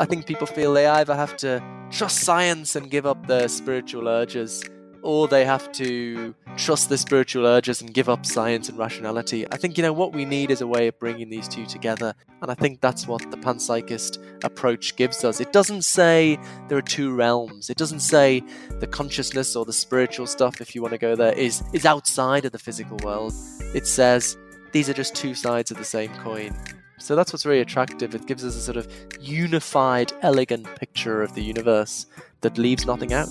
I think people feel they either have to trust science and give up their spiritual urges, or they have to trust their spiritual urges and give up science and rationality. I think, you know, what we need is a way of bringing these two together. And I think that's what the panpsychist approach gives us. It doesn't say there are two realms. It doesn't say the consciousness or the spiritual stuff, if you want to go there, is, is outside of the physical world. It says these are just two sides of the same coin. So that's what's really attractive. It gives us a sort of unified, elegant picture of the universe that leaves nothing out.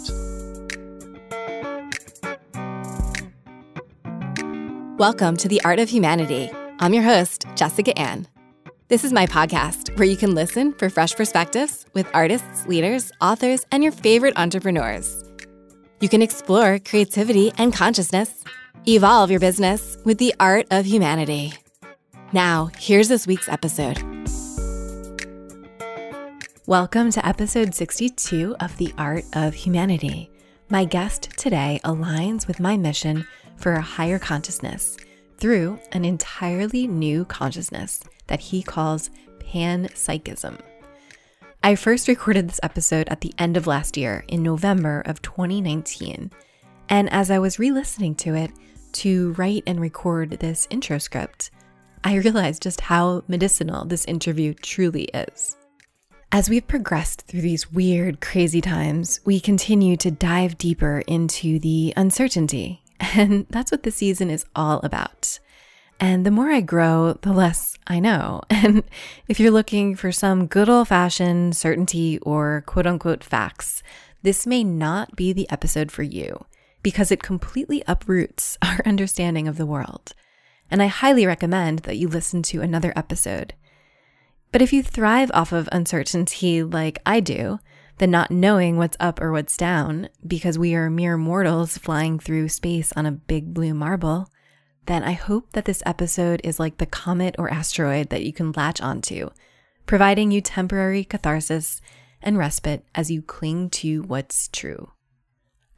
Welcome to The Art of Humanity. I'm your host, Jessica Ann. This is my podcast where you can listen for fresh perspectives with artists, leaders, authors, and your favorite entrepreneurs. You can explore creativity and consciousness, evolve your business with the art of humanity. Now, here's this week's episode. Welcome to episode 62 of The Art of Humanity. My guest today aligns with my mission for a higher consciousness through an entirely new consciousness that he calls panpsychism. I first recorded this episode at the end of last year in November of 2019. And as I was re listening to it to write and record this intro script, I realized just how medicinal this interview truly is. As we've progressed through these weird, crazy times, we continue to dive deeper into the uncertainty and that's what the season is all about. And the more I grow, the less I know. And if you're looking for some good old fashioned certainty or quote unquote facts, this may not be the episode for you because it completely uproots our understanding of the world. And I highly recommend that you listen to another episode. But if you thrive off of uncertainty like I do, the not knowing what's up or what's down because we are mere mortals flying through space on a big blue marble, then I hope that this episode is like the comet or asteroid that you can latch onto, providing you temporary catharsis and respite as you cling to what's true.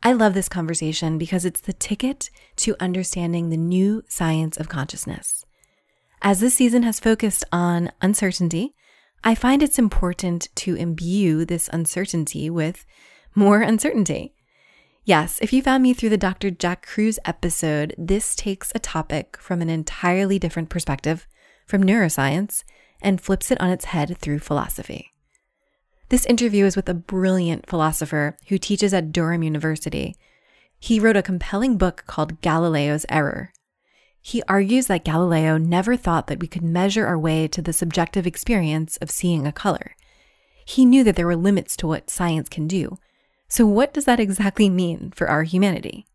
I love this conversation because it's the ticket to understanding the new science of consciousness. As this season has focused on uncertainty, I find it's important to imbue this uncertainty with more uncertainty. Yes, if you found me through the Dr. Jack Kruse episode, this takes a topic from an entirely different perspective, from neuroscience, and flips it on its head through philosophy. This interview is with a brilliant philosopher who teaches at Durham University. He wrote a compelling book called Galileo's Error, he argues that Galileo never thought that we could measure our way to the subjective experience of seeing a color. He knew that there were limits to what science can do. So, what does that exactly mean for our humanity?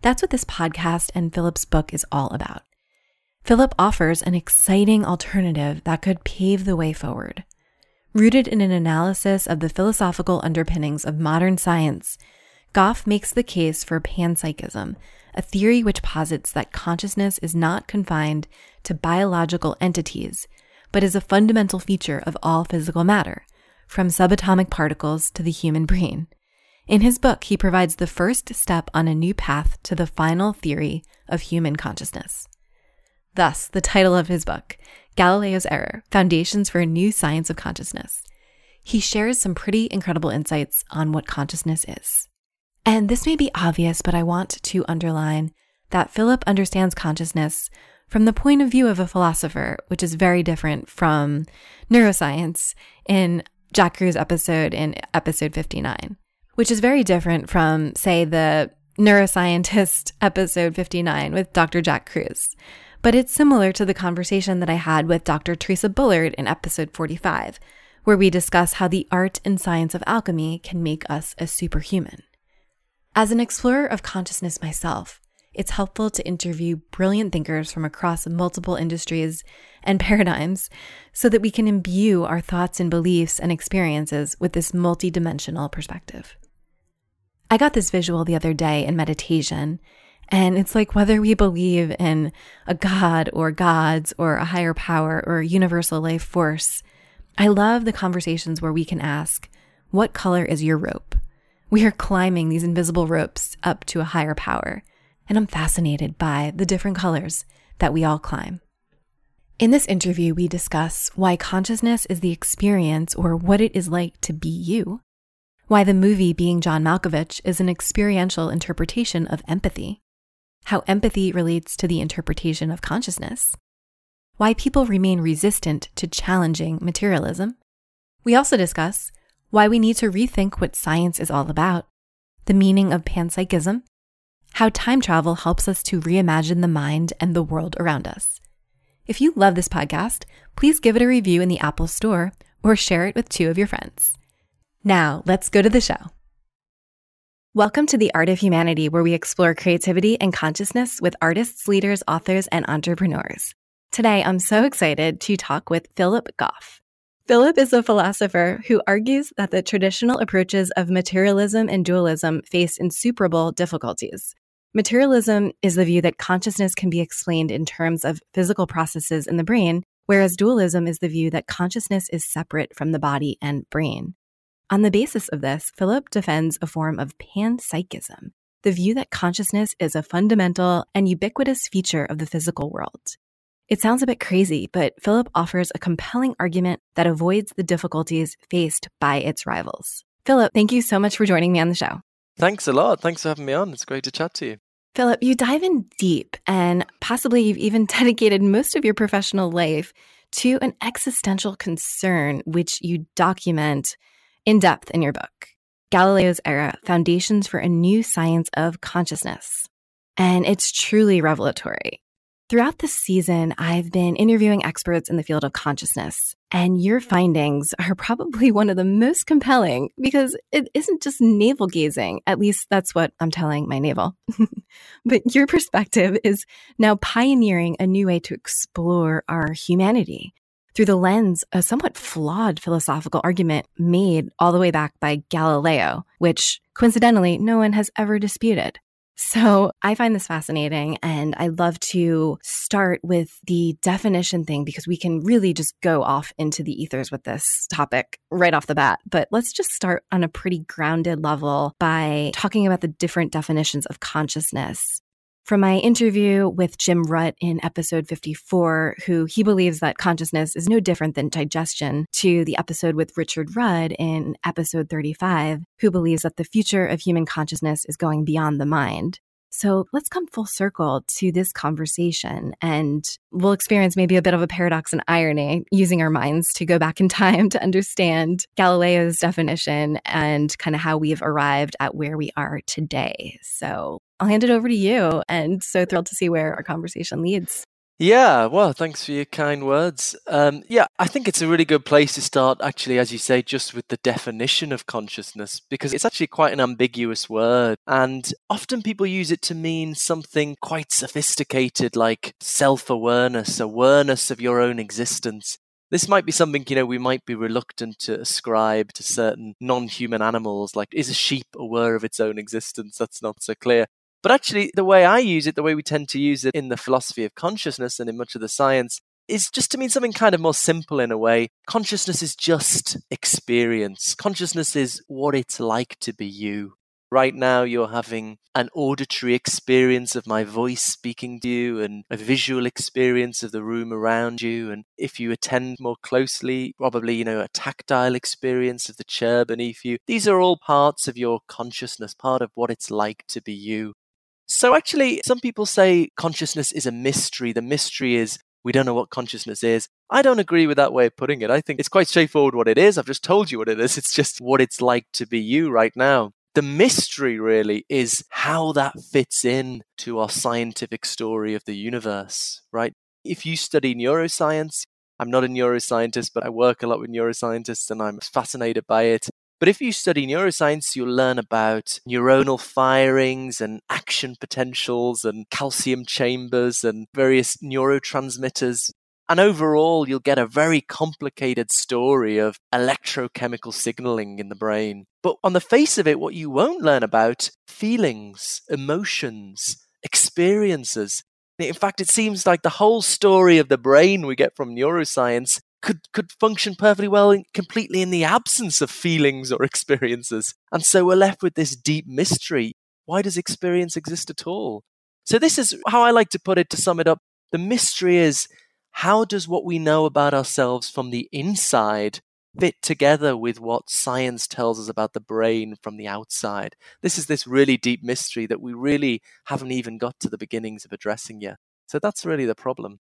That's what this podcast and Philip's book is all about. Philip offers an exciting alternative that could pave the way forward. Rooted in an analysis of the philosophical underpinnings of modern science, Goff makes the case for panpsychism, a theory which posits that consciousness is not confined to biological entities, but is a fundamental feature of all physical matter, from subatomic particles to the human brain. In his book, he provides the first step on a new path to the final theory of human consciousness. Thus, the title of his book, Galileo's Error Foundations for a New Science of Consciousness. He shares some pretty incredible insights on what consciousness is. And this may be obvious, but I want to underline that Philip understands consciousness from the point of view of a philosopher, which is very different from neuroscience in Jack Kruse episode in episode 59, which is very different from, say, the neuroscientist episode 59 with Dr. Jack Kruse. But it's similar to the conversation that I had with Dr. Teresa Bullard in episode 45, where we discuss how the art and science of alchemy can make us a superhuman. As an explorer of consciousness myself, it's helpful to interview brilliant thinkers from across multiple industries and paradigms so that we can imbue our thoughts and beliefs and experiences with this multidimensional perspective. I got this visual the other day in meditation, and it's like whether we believe in a God or gods or a higher power or a universal life force. I love the conversations where we can ask, What color is your rope? We are climbing these invisible ropes up to a higher power, and I'm fascinated by the different colors that we all climb. In this interview, we discuss why consciousness is the experience or what it is like to be you, why the movie Being John Malkovich is an experiential interpretation of empathy, how empathy relates to the interpretation of consciousness, why people remain resistant to challenging materialism. We also discuss why we need to rethink what science is all about, the meaning of panpsychism, how time travel helps us to reimagine the mind and the world around us. If you love this podcast, please give it a review in the Apple Store or share it with two of your friends. Now, let's go to the show. Welcome to The Art of Humanity, where we explore creativity and consciousness with artists, leaders, authors, and entrepreneurs. Today, I'm so excited to talk with Philip Goff. Philip is a philosopher who argues that the traditional approaches of materialism and dualism face insuperable difficulties. Materialism is the view that consciousness can be explained in terms of physical processes in the brain, whereas dualism is the view that consciousness is separate from the body and brain. On the basis of this, Philip defends a form of panpsychism, the view that consciousness is a fundamental and ubiquitous feature of the physical world. It sounds a bit crazy, but Philip offers a compelling argument that avoids the difficulties faced by its rivals. Philip, thank you so much for joining me on the show. Thanks a lot. Thanks for having me on. It's great to chat to you. Philip, you dive in deep, and possibly you've even dedicated most of your professional life to an existential concern, which you document in depth in your book Galileo's Error Foundations for a New Science of Consciousness. And it's truly revelatory. Throughout this season, I've been interviewing experts in the field of consciousness, and your findings are probably one of the most compelling because it isn't just navel gazing. At least that's what I'm telling my navel. but your perspective is now pioneering a new way to explore our humanity through the lens a somewhat flawed philosophical argument made all the way back by Galileo, which coincidentally no one has ever disputed. So I find this fascinating and I love to start with the definition thing because we can really just go off into the ethers with this topic right off the bat. But let's just start on a pretty grounded level by talking about the different definitions of consciousness. From my interview with Jim Rutt in episode 54, who he believes that consciousness is no different than digestion, to the episode with Richard Rudd in episode 35, who believes that the future of human consciousness is going beyond the mind. So let's come full circle to this conversation and we'll experience maybe a bit of a paradox and irony using our minds to go back in time to understand Galileo's definition and kind of how we've arrived at where we are today. So I'll hand it over to you and so thrilled to see where our conversation leads. Yeah, well, thanks for your kind words. Um, yeah, I think it's a really good place to start, actually, as you say, just with the definition of consciousness, because it's actually quite an ambiguous word. And often people use it to mean something quite sophisticated, like self awareness, awareness of your own existence. This might be something, you know, we might be reluctant to ascribe to certain non human animals, like is a sheep aware of its own existence? That's not so clear. But actually, the way I use it, the way we tend to use it in the philosophy of consciousness and in much of the science, is just to mean something kind of more simple in a way. Consciousness is just experience. Consciousness is what it's like to be you. Right now, you're having an auditory experience of my voice speaking to you and a visual experience of the room around you. And if you attend more closely, probably, you know, a tactile experience of the chair beneath you. These are all parts of your consciousness, part of what it's like to be you. So, actually, some people say consciousness is a mystery. The mystery is we don't know what consciousness is. I don't agree with that way of putting it. I think it's quite straightforward what it is. I've just told you what it is. It's just what it's like to be you right now. The mystery really is how that fits in to our scientific story of the universe, right? If you study neuroscience, I'm not a neuroscientist, but I work a lot with neuroscientists and I'm fascinated by it. But if you study neuroscience, you'll learn about neuronal firings and action potentials and calcium chambers and various neurotransmitters. And overall, you'll get a very complicated story of electrochemical signaling in the brain. But on the face of it, what you won't learn about feelings, emotions, experiences. In fact, it seems like the whole story of the brain we get from neuroscience could could function perfectly well in, completely in the absence of feelings or experiences. And so we're left with this deep mystery. Why does experience exist at all? So this is how I like to put it to sum it up. The mystery is how does what we know about ourselves from the inside fit together with what science tells us about the brain from the outside? This is this really deep mystery that we really haven't even got to the beginnings of addressing yet. So that's really the problem.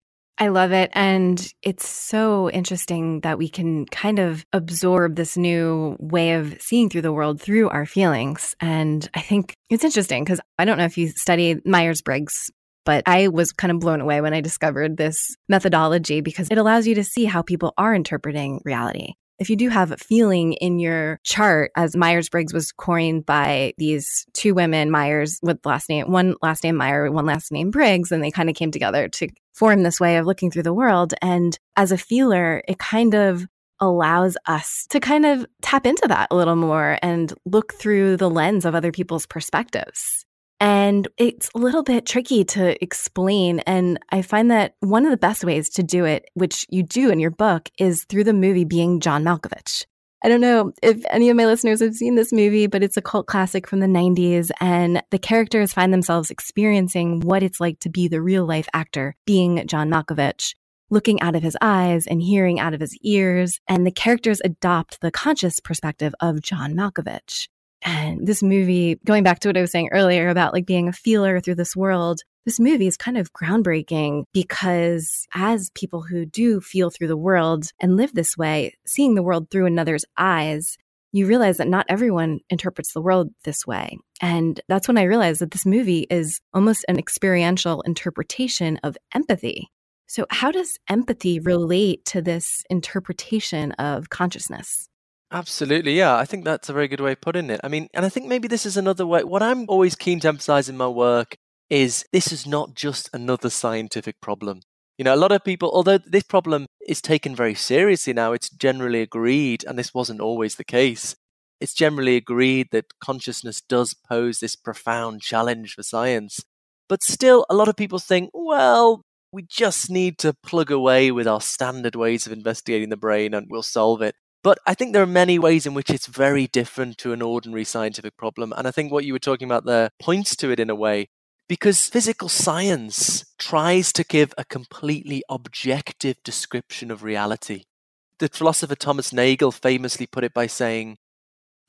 I love it. And it's so interesting that we can kind of absorb this new way of seeing through the world through our feelings. And I think it's interesting because I don't know if you study Myers Briggs, but I was kind of blown away when I discovered this methodology because it allows you to see how people are interpreting reality if you do have a feeling in your chart, as Myers Briggs was coined by these two women, Myers with last name, one last name Meyer, one last name Briggs, and they kind of came together to form this way of looking through the world. And as a feeler, it kind of allows us to kind of tap into that a little more and look through the lens of other people's perspectives. And it's a little bit tricky to explain. And I find that one of the best ways to do it, which you do in your book, is through the movie being John Malkovich. I don't know if any of my listeners have seen this movie, but it's a cult classic from the 90s. And the characters find themselves experiencing what it's like to be the real life actor, being John Malkovich, looking out of his eyes and hearing out of his ears. And the characters adopt the conscious perspective of John Malkovich. And this movie, going back to what I was saying earlier about like being a feeler through this world, this movie is kind of groundbreaking because as people who do feel through the world and live this way, seeing the world through another's eyes, you realize that not everyone interprets the world this way. And that's when I realized that this movie is almost an experiential interpretation of empathy. So, how does empathy relate to this interpretation of consciousness? Absolutely, yeah. I think that's a very good way of putting it. I mean, and I think maybe this is another way. What I'm always keen to emphasize in my work is this is not just another scientific problem. You know, a lot of people, although this problem is taken very seriously now, it's generally agreed, and this wasn't always the case. It's generally agreed that consciousness does pose this profound challenge for science. But still, a lot of people think, well, we just need to plug away with our standard ways of investigating the brain and we'll solve it. But I think there are many ways in which it's very different to an ordinary scientific problem. And I think what you were talking about there points to it in a way, because physical science tries to give a completely objective description of reality. The philosopher Thomas Nagel famously put it by saying,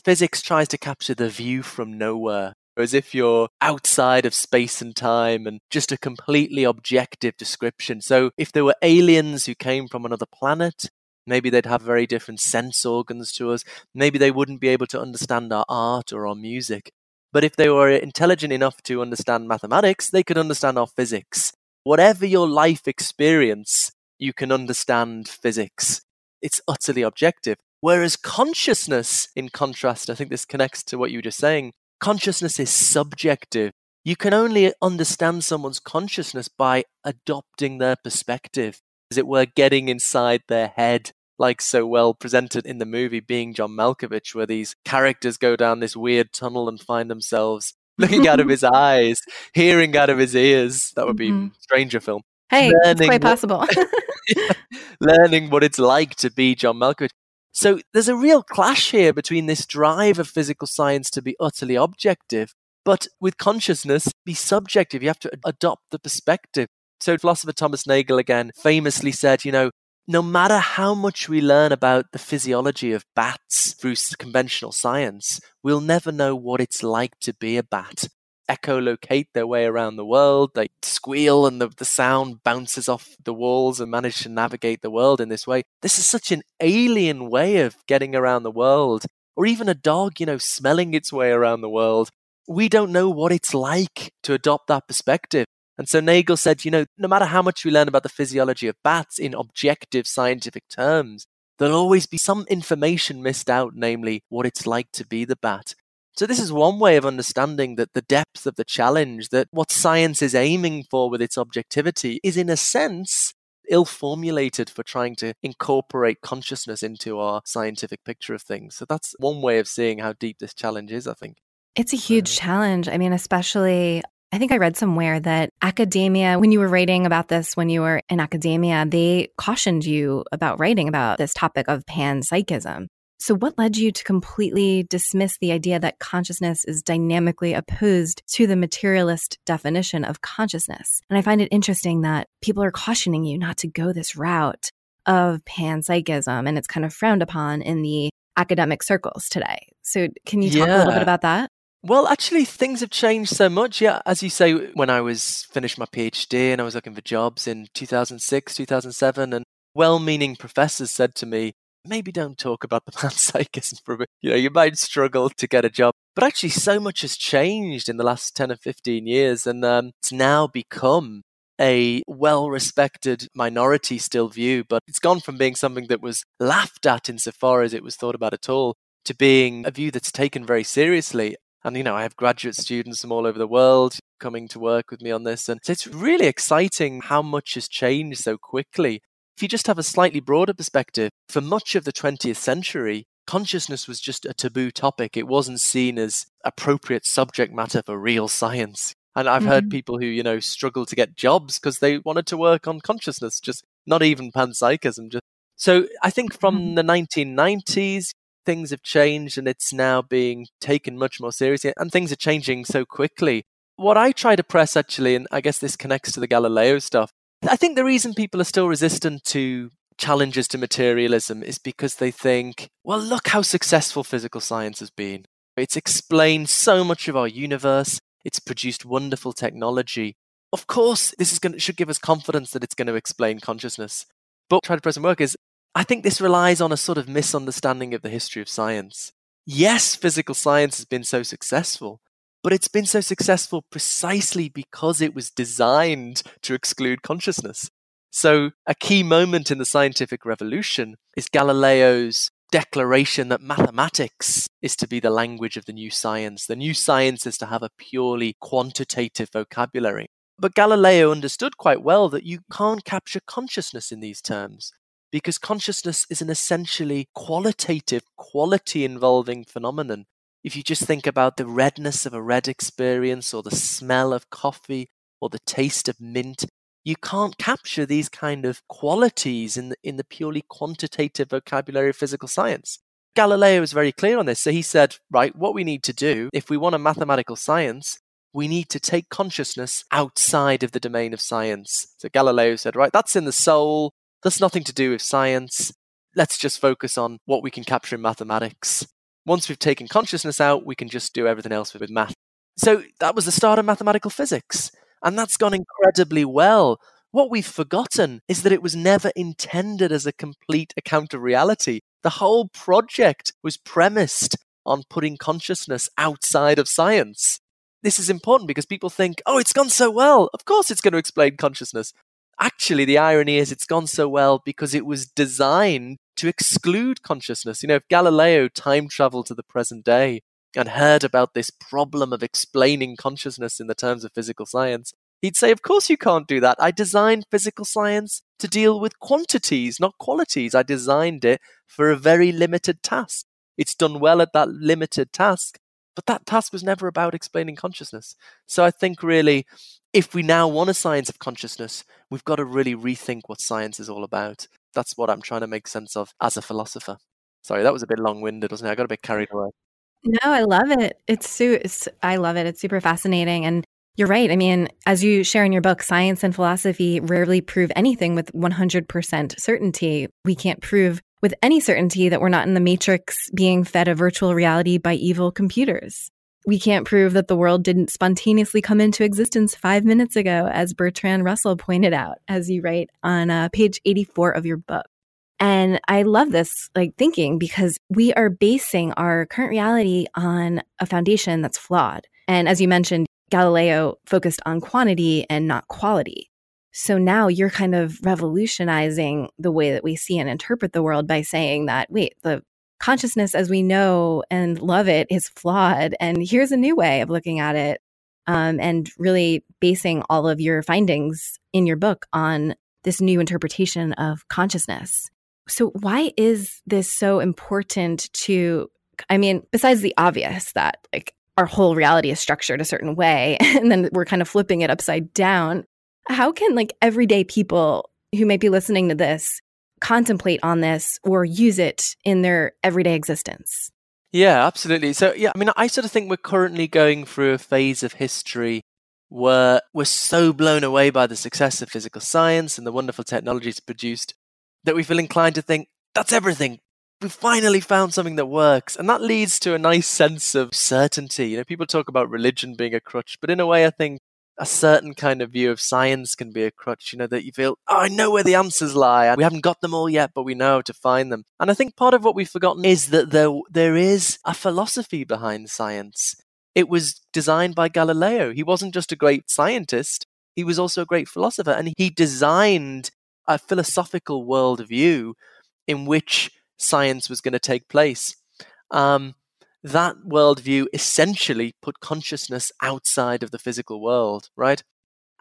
Physics tries to capture the view from nowhere, as if you're outside of space and time and just a completely objective description. So, if there were aliens who came from another planet, Maybe they'd have very different sense organs to us. Maybe they wouldn't be able to understand our art or our music. But if they were intelligent enough to understand mathematics, they could understand our physics. Whatever your life experience, you can understand physics. It's utterly objective. Whereas consciousness, in contrast, I think this connects to what you were just saying, consciousness is subjective. You can only understand someone's consciousness by adopting their perspective as it were, getting inside their head, like so well presented in the movie, being John Malkovich, where these characters go down this weird tunnel and find themselves looking out of his eyes, hearing out of his ears. That would be mm-hmm. Stranger Film. Hey, it's quite what, possible. learning what it's like to be John Malkovich. So there's a real clash here between this drive of physical science to be utterly objective, but with consciousness, be subjective. You have to adopt the perspective so, philosopher Thomas Nagel again famously said, you know, no matter how much we learn about the physiology of bats through conventional science, we'll never know what it's like to be a bat. Echolocate their way around the world, they squeal and the, the sound bounces off the walls and manage to navigate the world in this way. This is such an alien way of getting around the world. Or even a dog, you know, smelling its way around the world. We don't know what it's like to adopt that perspective. And so Nagel said, you know, no matter how much we learn about the physiology of bats in objective scientific terms, there'll always be some information missed out, namely what it's like to be the bat. So this is one way of understanding that the depth of the challenge, that what science is aiming for with its objectivity is in a sense ill formulated for trying to incorporate consciousness into our scientific picture of things. So that's one way of seeing how deep this challenge is, I think. It's a huge challenge. I mean, especially I think I read somewhere that academia, when you were writing about this, when you were in academia, they cautioned you about writing about this topic of panpsychism. So, what led you to completely dismiss the idea that consciousness is dynamically opposed to the materialist definition of consciousness? And I find it interesting that people are cautioning you not to go this route of panpsychism, and it's kind of frowned upon in the academic circles today. So, can you talk yeah. a little bit about that? Well, actually, things have changed so much. Yeah, as you say, when I was finished my PhD and I was looking for jobs in 2006, 2007, and well meaning professors said to me, maybe don't talk about the panpsychism for a bit. You know, you might struggle to get a job. But actually, so much has changed in the last 10 or 15 years, and um, it's now become a well respected minority still view, but it's gone from being something that was laughed at insofar as it was thought about at all to being a view that's taken very seriously. And, you know, I have graduate students from all over the world coming to work with me on this. And it's really exciting how much has changed so quickly. If you just have a slightly broader perspective, for much of the 20th century, consciousness was just a taboo topic. It wasn't seen as appropriate subject matter for real science. And I've mm-hmm. heard people who, you know, struggle to get jobs because they wanted to work on consciousness, just not even panpsychism. Just so I think from mm-hmm. the 1990s, things have changed and it's now being taken much more seriously, and things are changing so quickly. What I try to press actually, and I guess this connects to the Galileo stuff, I think the reason people are still resistant to challenges to materialism is because they think, well, look how successful physical science has been. It's explained so much of our universe, it's produced wonderful technology. Of course, this is going to, should give us confidence that it's going to explain consciousness. But try to present work is, I think this relies on a sort of misunderstanding of the history of science. Yes, physical science has been so successful, but it's been so successful precisely because it was designed to exclude consciousness. So, a key moment in the scientific revolution is Galileo's declaration that mathematics is to be the language of the new science. The new science is to have a purely quantitative vocabulary. But Galileo understood quite well that you can't capture consciousness in these terms because consciousness is an essentially qualitative, quality involving phenomenon if you just think about the redness of a red experience or the smell of coffee or the taste of mint, you can't capture these kind of qualities in the, in the purely quantitative vocabulary of physical science. Galileo was very clear on this. So he said, right, what we need to do, if we want a mathematical science, we need to take consciousness outside of the domain of science. So Galileo said, right, that's in the soul. That's nothing to do with science. Let's just focus on what we can capture in mathematics. Once we've taken consciousness out, we can just do everything else with math. So that was the start of mathematical physics. And that's gone incredibly well. What we've forgotten is that it was never intended as a complete account of reality. The whole project was premised on putting consciousness outside of science. This is important because people think, oh, it's gone so well. Of course, it's going to explain consciousness. Actually, the irony is it's gone so well because it was designed to exclude consciousness. You know, if Galileo time traveled to the present day and heard about this problem of explaining consciousness in the terms of physical science, he'd say, Of course you can't do that. I designed physical science to deal with quantities, not qualities. I designed it for a very limited task. It's done well at that limited task, but that task was never about explaining consciousness. So I think really, if we now want a science of consciousness, we've got to really rethink what science is all about that's what I'm trying to make sense of as a philosopher. Sorry, that was a bit long-winded, wasn't it? I got a bit carried away. No, I love it. It's I love it. It's super fascinating and you're right. I mean, as you share in your book, science and philosophy rarely prove anything with 100% certainty. We can't prove with any certainty that we're not in the matrix being fed a virtual reality by evil computers. We can't prove that the world didn't spontaneously come into existence five minutes ago, as Bertrand Russell pointed out, as you write on uh, page 84 of your book. And I love this like thinking because we are basing our current reality on a foundation that's flawed. And as you mentioned, Galileo focused on quantity and not quality. So now you're kind of revolutionizing the way that we see and interpret the world by saying that, wait, the consciousness as we know and love it is flawed. And here's a new way of looking at it. Um, and really basing all of your findings in your book on this new interpretation of consciousness. So, why is this so important to? I mean, besides the obvious that like our whole reality is structured a certain way, and then we're kind of flipping it upside down, how can like everyday people who may be listening to this contemplate on this or use it in their everyday existence. Yeah, absolutely. So, yeah, I mean, I sort of think we're currently going through a phase of history where we're so blown away by the success of physical science and the wonderful technologies produced that we feel inclined to think that's everything. We finally found something that works. And that leads to a nice sense of certainty. You know, people talk about religion being a crutch, but in a way, I think a certain kind of view of science can be a crutch, you know, that you feel, oh, I know where the answers lie. We haven't got them all yet, but we know how to find them. And I think part of what we've forgotten is that there, there is a philosophy behind science. It was designed by Galileo. He wasn't just a great scientist, he was also a great philosopher. And he designed a philosophical worldview in which science was going to take place. Um, that worldview essentially put consciousness outside of the physical world, right?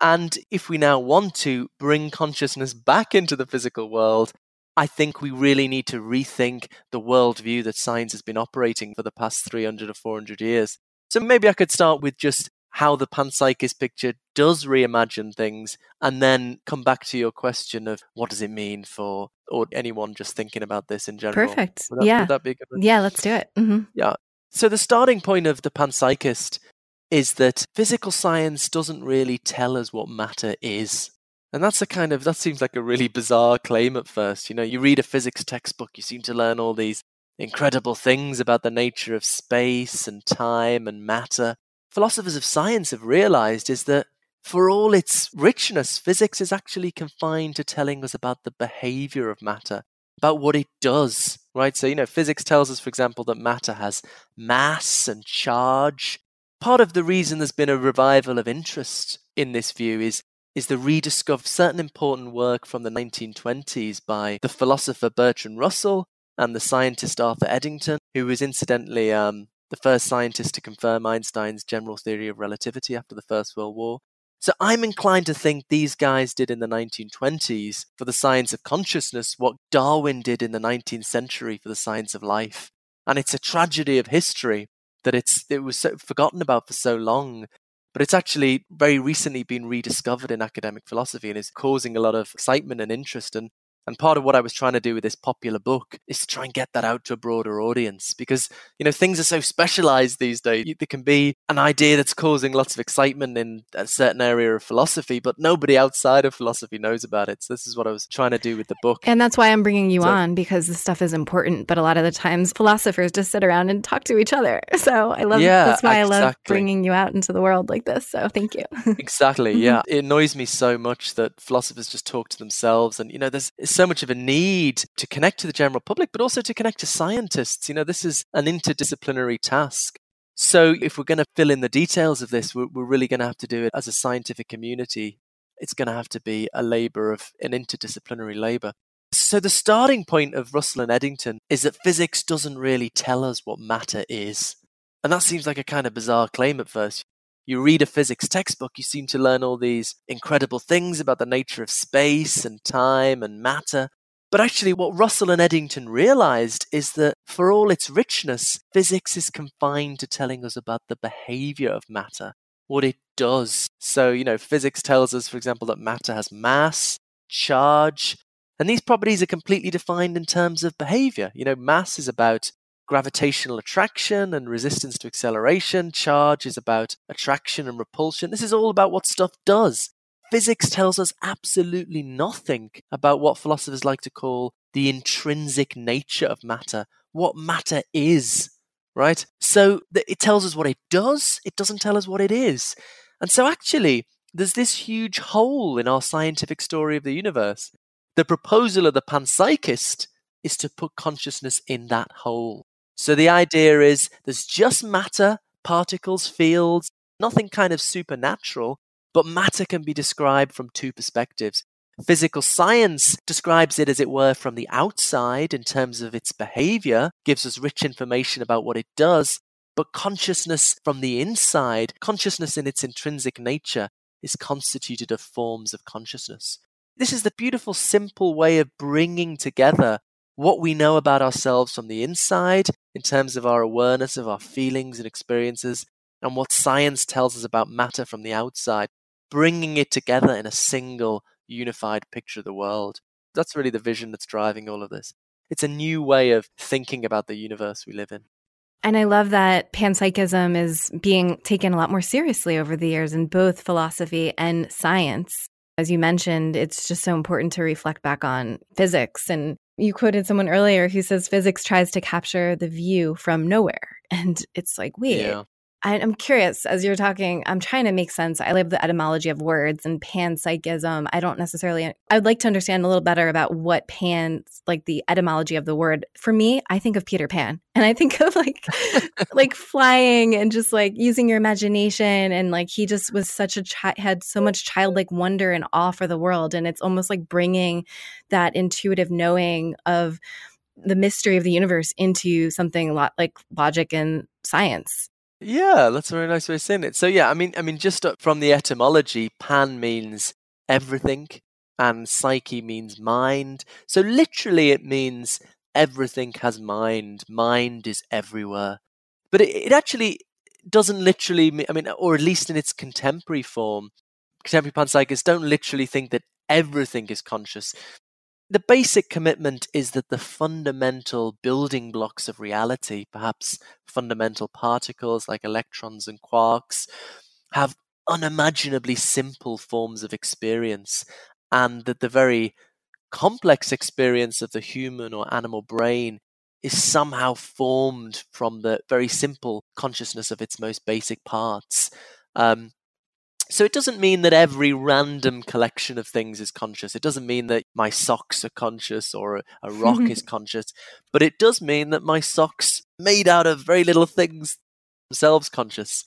And if we now want to bring consciousness back into the physical world, I think we really need to rethink the worldview that science has been operating for the past 300 or 400 years. So maybe I could start with just how the panpsychist picture does reimagine things and then come back to your question of what does it mean for or anyone just thinking about this in general. Perfect. That, yeah. Yeah, let's do it. Mm-hmm. Yeah. So the starting point of the panpsychist is that physical science doesn't really tell us what matter is. And that's a kind of that seems like a really bizarre claim at first. You know, you read a physics textbook, you seem to learn all these incredible things about the nature of space and time and matter. Philosophers of science have realized is that for all its richness, physics is actually confined to telling us about the behavior of matter about what it does, right? So, you know, physics tells us, for example, that matter has mass and charge. Part of the reason there's been a revival of interest in this view is is the rediscovery of certain important work from the 1920s by the philosopher Bertrand Russell and the scientist Arthur Eddington, who was incidentally um, the first scientist to confirm Einstein's general theory of relativity after the First World War. So I'm inclined to think these guys did in the 1920s for the science of consciousness what Darwin did in the 19th century for the science of life. And it's a tragedy of history that it's it was so forgotten about for so long. But it's actually very recently been rediscovered in academic philosophy and is causing a lot of excitement and interest. And and part of what I was trying to do with this popular book is to try and get that out to a broader audience because, you know, things are so specialized these days. There can be an idea that's causing lots of excitement in a certain area of philosophy, but nobody outside of philosophy knows about it. So this is what I was trying to do with the book. And that's why I'm bringing you so, on because this stuff is important. But a lot of the times philosophers just sit around and talk to each other. So I love, yeah, that's why exactly. I love bringing you out into the world like this. So thank you. exactly. Yeah. It annoys me so much that philosophers just talk to themselves. And, you know, there's so much of a need to connect to the general public, but also to connect to scientists. You know, this is an interdisciplinary task. So, if we're going to fill in the details of this, we're, we're really going to have to do it as a scientific community. It's going to have to be a labor of an interdisciplinary labor. So, the starting point of Russell and Eddington is that physics doesn't really tell us what matter is. And that seems like a kind of bizarre claim at first. You read a physics textbook, you seem to learn all these incredible things about the nature of space and time and matter. But actually, what Russell and Eddington realized is that for all its richness, physics is confined to telling us about the behavior of matter, what it does. So, you know, physics tells us, for example, that matter has mass, charge, and these properties are completely defined in terms of behavior. You know, mass is about gravitational attraction and resistance to acceleration. Charge is about attraction and repulsion. This is all about what stuff does. Physics tells us absolutely nothing about what philosophers like to call the intrinsic nature of matter, what matter is, right? So it tells us what it does, it doesn't tell us what it is. And so actually, there's this huge hole in our scientific story of the universe. The proposal of the panpsychist is to put consciousness in that hole. So the idea is there's just matter, particles, fields, nothing kind of supernatural, but matter can be described from two perspectives. Physical science describes it, as it were, from the outside in terms of its behavior, gives us rich information about what it does. But consciousness from the inside, consciousness in its intrinsic nature, is constituted of forms of consciousness. This is the beautiful, simple way of bringing together what we know about ourselves from the inside in terms of our awareness of our feelings and experiences, and what science tells us about matter from the outside, bringing it together in a single unified picture of the world. That's really the vision that's driving all of this. It's a new way of thinking about the universe we live in. And I love that panpsychism is being taken a lot more seriously over the years in both philosophy and science. As you mentioned, it's just so important to reflect back on physics. And you quoted someone earlier who says physics tries to capture the view from nowhere. And it's like, wait, yeah. I, am curious as you're talking, I'm trying to make sense. I love the etymology of words and panpsychism. I don't necessarily, I would like to understand a little better about what pan, like the etymology of the word. For me, I think of Peter Pan and I think of like, like flying and just like using your imagination. And like he just was such a, child, had so much childlike wonder and awe for the world. And it's almost like bringing that intuitive knowing of, the mystery of the universe into something lot like logic and science yeah, that's a very nice way of saying it. So yeah, I mean, I mean, just uh, from the etymology, pan means everything, and psyche means mind. So literally, it means everything has mind. Mind is everywhere, but it, it actually doesn't literally. Mean, I mean, or at least in its contemporary form, contemporary panpsychists don't literally think that everything is conscious the basic commitment is that the fundamental building blocks of reality, perhaps fundamental particles like electrons and quarks, have unimaginably simple forms of experience, and that the very complex experience of the human or animal brain is somehow formed from the very simple consciousness of its most basic parts. Um, so it doesn't mean that every random collection of things is conscious. It doesn't mean that my socks are conscious or a, a rock is conscious, but it does mean that my socks, made out of very little things, themselves conscious.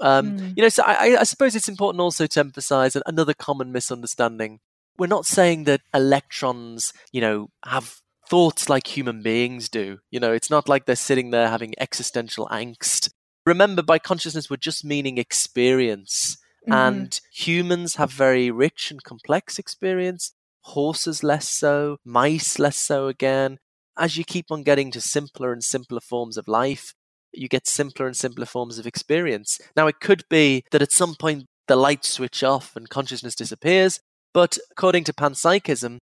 Um, mm. You know, so I, I suppose it's important also to emphasize another common misunderstanding. We're not saying that electrons, you know, have thoughts like human beings do. You know, it's not like they're sitting there having existential angst. Remember, by consciousness, we're just meaning experience. Mm-hmm. And humans have very rich and complex experience, horses less so, mice less so again. As you keep on getting to simpler and simpler forms of life, you get simpler and simpler forms of experience. Now, it could be that at some point the lights switch off and consciousness disappears, but according to panpsychism,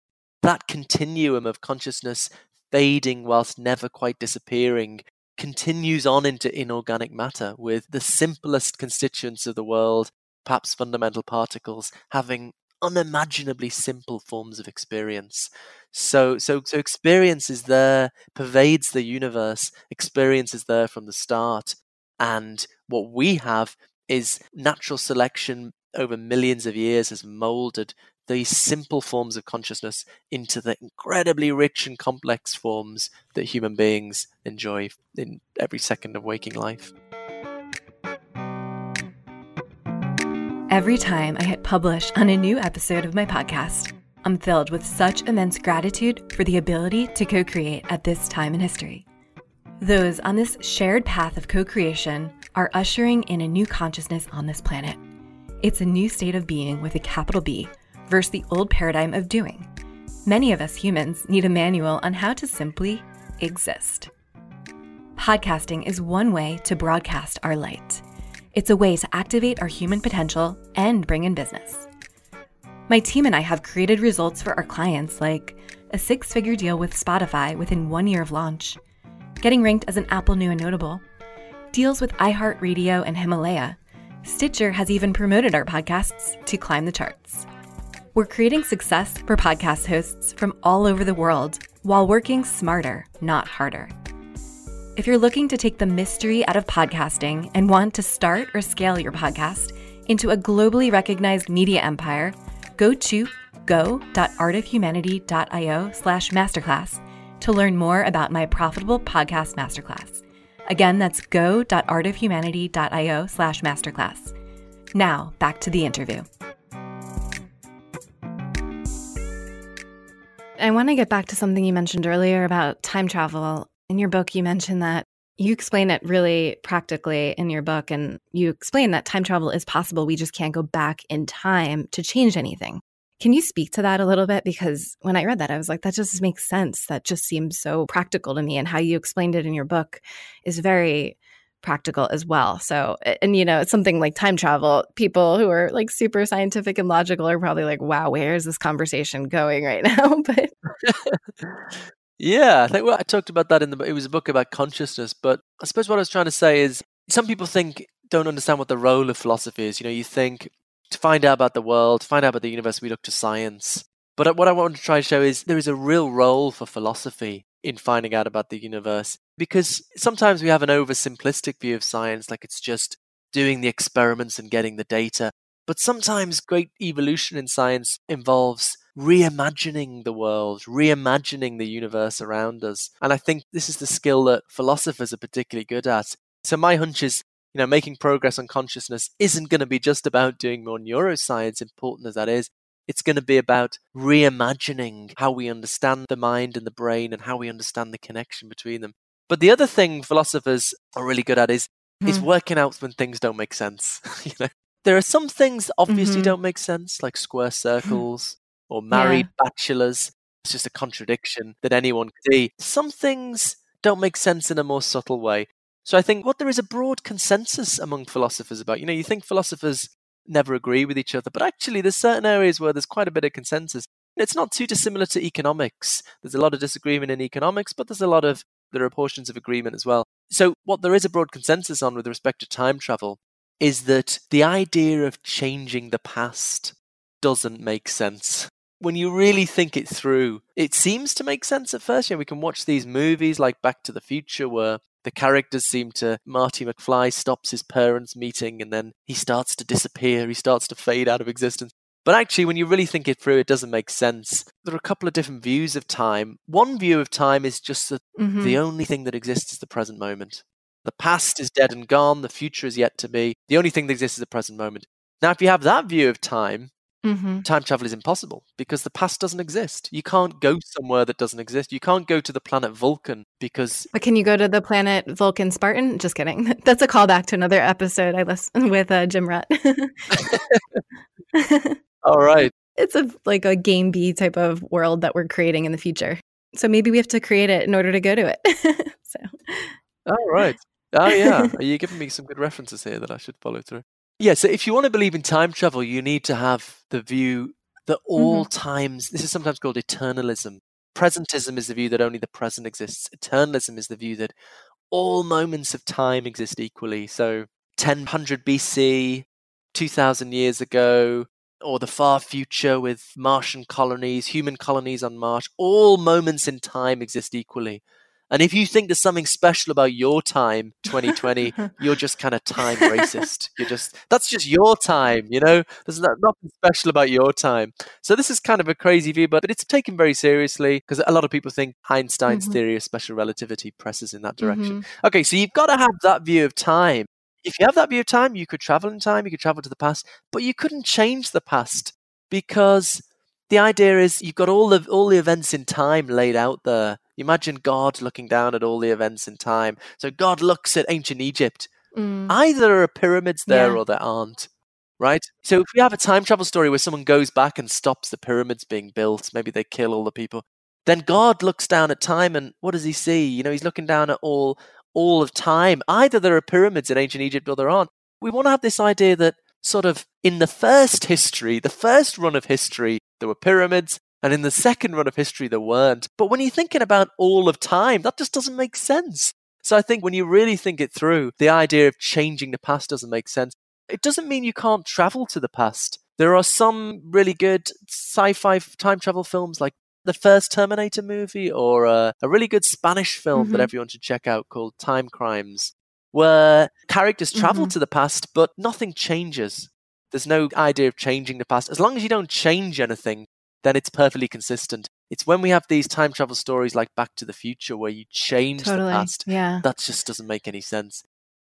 that continuum of consciousness fading whilst never quite disappearing continues on into inorganic matter with the simplest constituents of the world perhaps fundamental particles having unimaginably simple forms of experience. So, so, so experience is there, pervades the universe. Experience is there from the start, and what we have is natural selection over millions of years has molded these simple forms of consciousness into the incredibly rich and complex forms that human beings enjoy in every second of waking life. Every time I hit publish on a new episode of my podcast, I'm filled with such immense gratitude for the ability to co create at this time in history. Those on this shared path of co creation are ushering in a new consciousness on this planet. It's a new state of being with a capital B versus the old paradigm of doing. Many of us humans need a manual on how to simply exist. Podcasting is one way to broadcast our light. It's a way to activate our human potential and bring in business. My team and I have created results for our clients like a six figure deal with Spotify within one year of launch, getting ranked as an Apple New and Notable, deals with iHeartRadio and Himalaya. Stitcher has even promoted our podcasts to climb the charts. We're creating success for podcast hosts from all over the world while working smarter, not harder. If you're looking to take the mystery out of podcasting and want to start or scale your podcast into a globally recognized media empire, go to go.artofhumanity.io slash masterclass to learn more about my profitable podcast masterclass. Again, that's go.artofhumanity.io slash masterclass. Now, back to the interview. I want to get back to something you mentioned earlier about time travel in your book, you mentioned that you explain it really practically in your book, and you explain that time travel is possible. We just can't go back in time to change anything. Can you speak to that a little bit? Because when I read that, I was like, that just makes sense. That just seems so practical to me. And how you explained it in your book is very practical as well. So, and you know, it's something like time travel, people who are like super scientific and logical are probably like, wow, where is this conversation going right now? but yeah, I think well, I talked about that in the it was a book about consciousness, but I suppose what I was trying to say is some people think don't understand what the role of philosophy is. You know, you think to find out about the world, to find out about the universe, we look to science. But what I want to try to show is there is a real role for philosophy in finding out about the universe because sometimes we have an oversimplistic view of science, like it's just doing the experiments and getting the data. But sometimes great evolution in science involves reimagining the world, reimagining the universe around us. And I think this is the skill that philosophers are particularly good at. So my hunch is, you know, making progress on consciousness isn't going to be just about doing more neuroscience, important as that is. It's going to be about reimagining how we understand the mind and the brain and how we understand the connection between them. But the other thing philosophers are really good at is mm. is hmm. working out when things don't make sense. you know, there are some things obviously mm-hmm. don't make sense, like square circles or married yeah. bachelors. It's just a contradiction that anyone could see. Some things don't make sense in a more subtle way. So I think what there is a broad consensus among philosophers about. You know, you think philosophers never agree with each other, but actually there's certain areas where there's quite a bit of consensus. It's not too dissimilar to economics. There's a lot of disagreement in economics, but there's a lot of there are portions of agreement as well. So what there is a broad consensus on with respect to time travel is that the idea of changing the past doesn't make sense. When you really think it through, it seems to make sense at first. You know, we can watch these movies like Back to the Future where the characters seem to Marty McFly stops his parents meeting and then he starts to disappear, he starts to fade out of existence. But actually, when you really think it through, it doesn't make sense. There are a couple of different views of time. One view of time is just that mm-hmm. the only thing that exists is the present moment. The past is dead and gone, the future is yet to be. The only thing that exists is the present moment. Now, if you have that view of time, Mm-hmm. Time travel is impossible because the past doesn't exist. You can't go somewhere that doesn't exist. You can't go to the planet Vulcan because. But can you go to the planet Vulcan Spartan? Just kidding. That's a callback to another episode I listened with uh, Jim Rutt. All right. It's a like a game B type of world that we're creating in the future. So maybe we have to create it in order to go to it. so. All right. Oh yeah. Are you giving me some good references here that I should follow through? Yeah. So if you want to believe in time travel, you need to have the view that all mm-hmm. times. This is sometimes called eternalism. Presentism is the view that only the present exists. Eternalism is the view that all moments of time exist equally. So 1000 BC, 2000 years ago, or the far future with Martian colonies, human colonies on Mars, all moments in time exist equally. And if you think there's something special about your time, 2020, you're just kind of time racist. You're just, that's just your time, you know? There's nothing special about your time. So this is kind of a crazy view, but it's taken very seriously because a lot of people think Einstein's mm-hmm. theory of special relativity presses in that direction. Mm-hmm. Okay, so you've got to have that view of time if you have that view of time, you could travel in time, you could travel to the past, but you couldn't change the past because the idea is you've got all the all the events in time laid out there. Imagine God looking down at all the events in time. So God looks at ancient Egypt. Mm. Either there are pyramids there yeah. or there aren't. Right? So if we have a time travel story where someone goes back and stops the pyramids being built, maybe they kill all the people, then God looks down at time and what does he see? You know, he's looking down at all all of time. Either there are pyramids in ancient Egypt or there aren't. We want to have this idea that sort of in the first history, the first run of history, there were pyramids, and in the second run of history, there weren't. But when you're thinking about all of time, that just doesn't make sense. So I think when you really think it through, the idea of changing the past doesn't make sense. It doesn't mean you can't travel to the past. There are some really good sci fi time travel films like the first Terminator movie or a, a really good Spanish film mm-hmm. that everyone should check out called Time Crimes, where characters travel mm-hmm. to the past, but nothing changes. There's no idea of changing the past. As long as you don't change anything, then it's perfectly consistent. It's when we have these time travel stories like Back to the Future where you change totally. the past. Yeah. That just doesn't make any sense.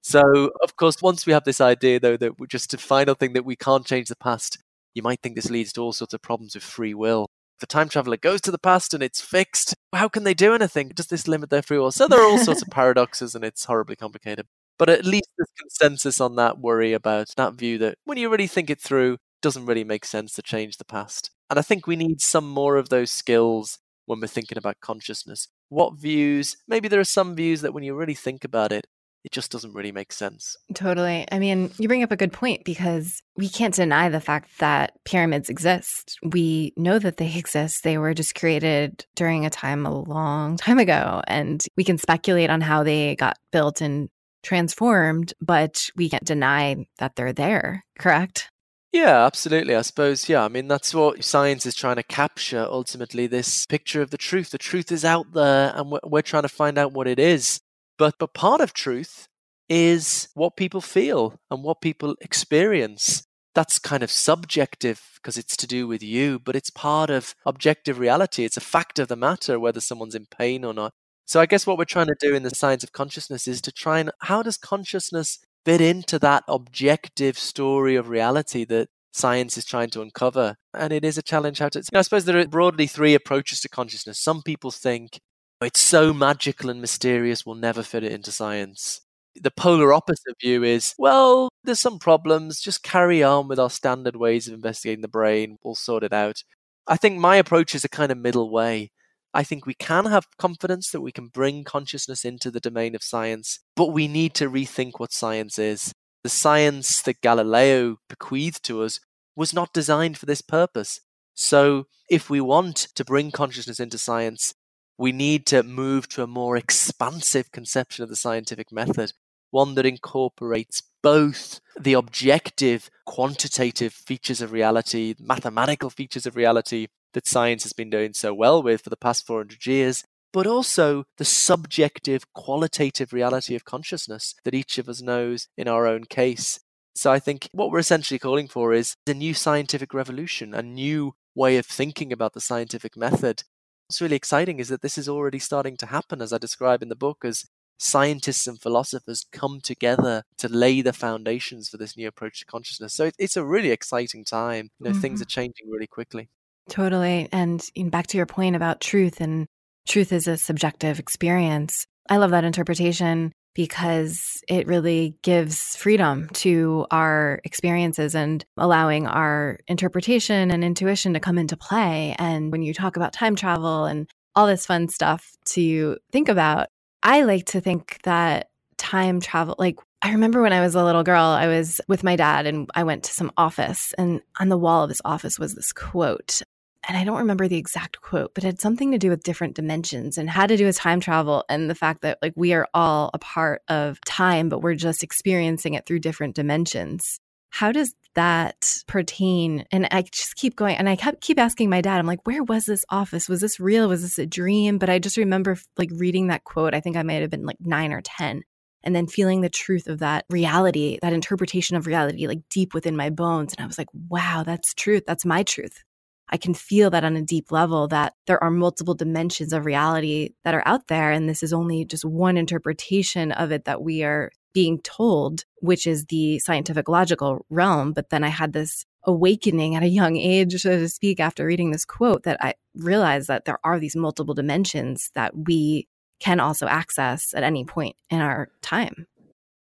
So, of course, once we have this idea, though, that we're just a final thing that we can't change the past, you might think this leads to all sorts of problems with free will the time traveler goes to the past and it's fixed. How can they do anything? Does this limit their free will? So there are all sorts of paradoxes and it's horribly complicated. But at least there's consensus on that worry about that view that when you really think it through, doesn't really make sense to change the past. And I think we need some more of those skills when we're thinking about consciousness. What views, maybe there are some views that when you really think about it, it just doesn't really make sense. Totally. I mean, you bring up a good point because we can't deny the fact that pyramids exist. We know that they exist. They were just created during a time a long time ago. And we can speculate on how they got built and transformed, but we can't deny that they're there, correct? Yeah, absolutely. I suppose, yeah. I mean, that's what science is trying to capture ultimately this picture of the truth. The truth is out there, and we're, we're trying to find out what it is. But but part of truth is what people feel and what people experience. That's kind of subjective because it's to do with you, but it's part of objective reality. It's a fact of the matter whether someone's in pain or not. So I guess what we're trying to do in the science of consciousness is to try and how does consciousness fit into that objective story of reality that science is trying to uncover. And it is a challenge how to. You know, I suppose there are broadly three approaches to consciousness. Some people think it's so magical and mysterious, we'll never fit it into science. The polar opposite view is, well, there's some problems, just carry on with our standard ways of investigating the brain, we'll sort it out. I think my approach is a kind of middle way. I think we can have confidence that we can bring consciousness into the domain of science, but we need to rethink what science is. The science that Galileo bequeathed to us was not designed for this purpose. So, if we want to bring consciousness into science, we need to move to a more expansive conception of the scientific method, one that incorporates both the objective, quantitative features of reality, mathematical features of reality that science has been doing so well with for the past 400 years, but also the subjective, qualitative reality of consciousness that each of us knows in our own case. So I think what we're essentially calling for is a new scientific revolution, a new way of thinking about the scientific method what's really exciting is that this is already starting to happen, as I describe in the book, as scientists and philosophers come together to lay the foundations for this new approach to consciousness. So it's a really exciting time. You know, mm-hmm. things are changing really quickly. Totally. And back to your point about truth and truth is a subjective experience. I love that interpretation because it really gives freedom to our experiences and allowing our interpretation and intuition to come into play. And when you talk about time travel and all this fun stuff to think about, I like to think that time travel, like I remember when I was a little girl, I was with my dad and I went to some office, and on the wall of this office was this quote and I don't remember the exact quote, but it had something to do with different dimensions and had to do with time travel and the fact that like we are all a part of time, but we're just experiencing it through different dimensions. How does that pertain? And I just keep going and I kept keep asking my dad, I'm like, where was this office? Was this real? Was this a dream? But I just remember like reading that quote. I think I might have been like nine or 10 and then feeling the truth of that reality, that interpretation of reality, like deep within my bones. And I was like, wow, that's truth. That's my truth. I can feel that on a deep level that there are multiple dimensions of reality that are out there. And this is only just one interpretation of it that we are being told, which is the scientific logical realm. But then I had this awakening at a young age, so to speak, after reading this quote that I realized that there are these multiple dimensions that we can also access at any point in our time.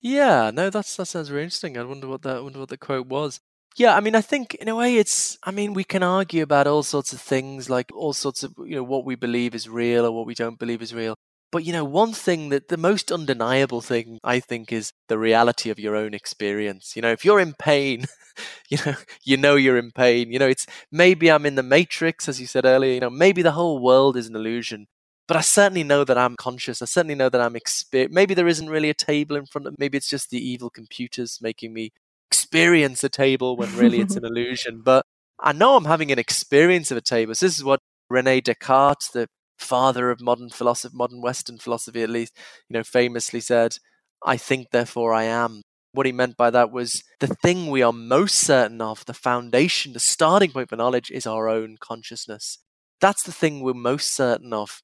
Yeah, no, that's that sounds really interesting. I wonder what that wonder what the quote was. Yeah, I mean, I think in a way it's, I mean, we can argue about all sorts of things, like all sorts of, you know, what we believe is real or what we don't believe is real. But, you know, one thing that the most undeniable thing I think is the reality of your own experience. You know, if you're in pain, you know, you know you're in pain. You know, it's maybe I'm in the matrix, as you said earlier, you know, maybe the whole world is an illusion. But I certainly know that I'm conscious. I certainly know that I'm exper- maybe there isn't really a table in front of me. maybe it's just the evil computers making me experience a table when really it's an illusion. But I know I'm having an experience of a table. So this is what Rene Descartes, the father of modern philosophy, modern Western philosophy at least, you know, famously said, I think, therefore I am. What he meant by that was the thing we are most certain of, the foundation, the starting point for knowledge is our own consciousness. That's the thing we're most certain of.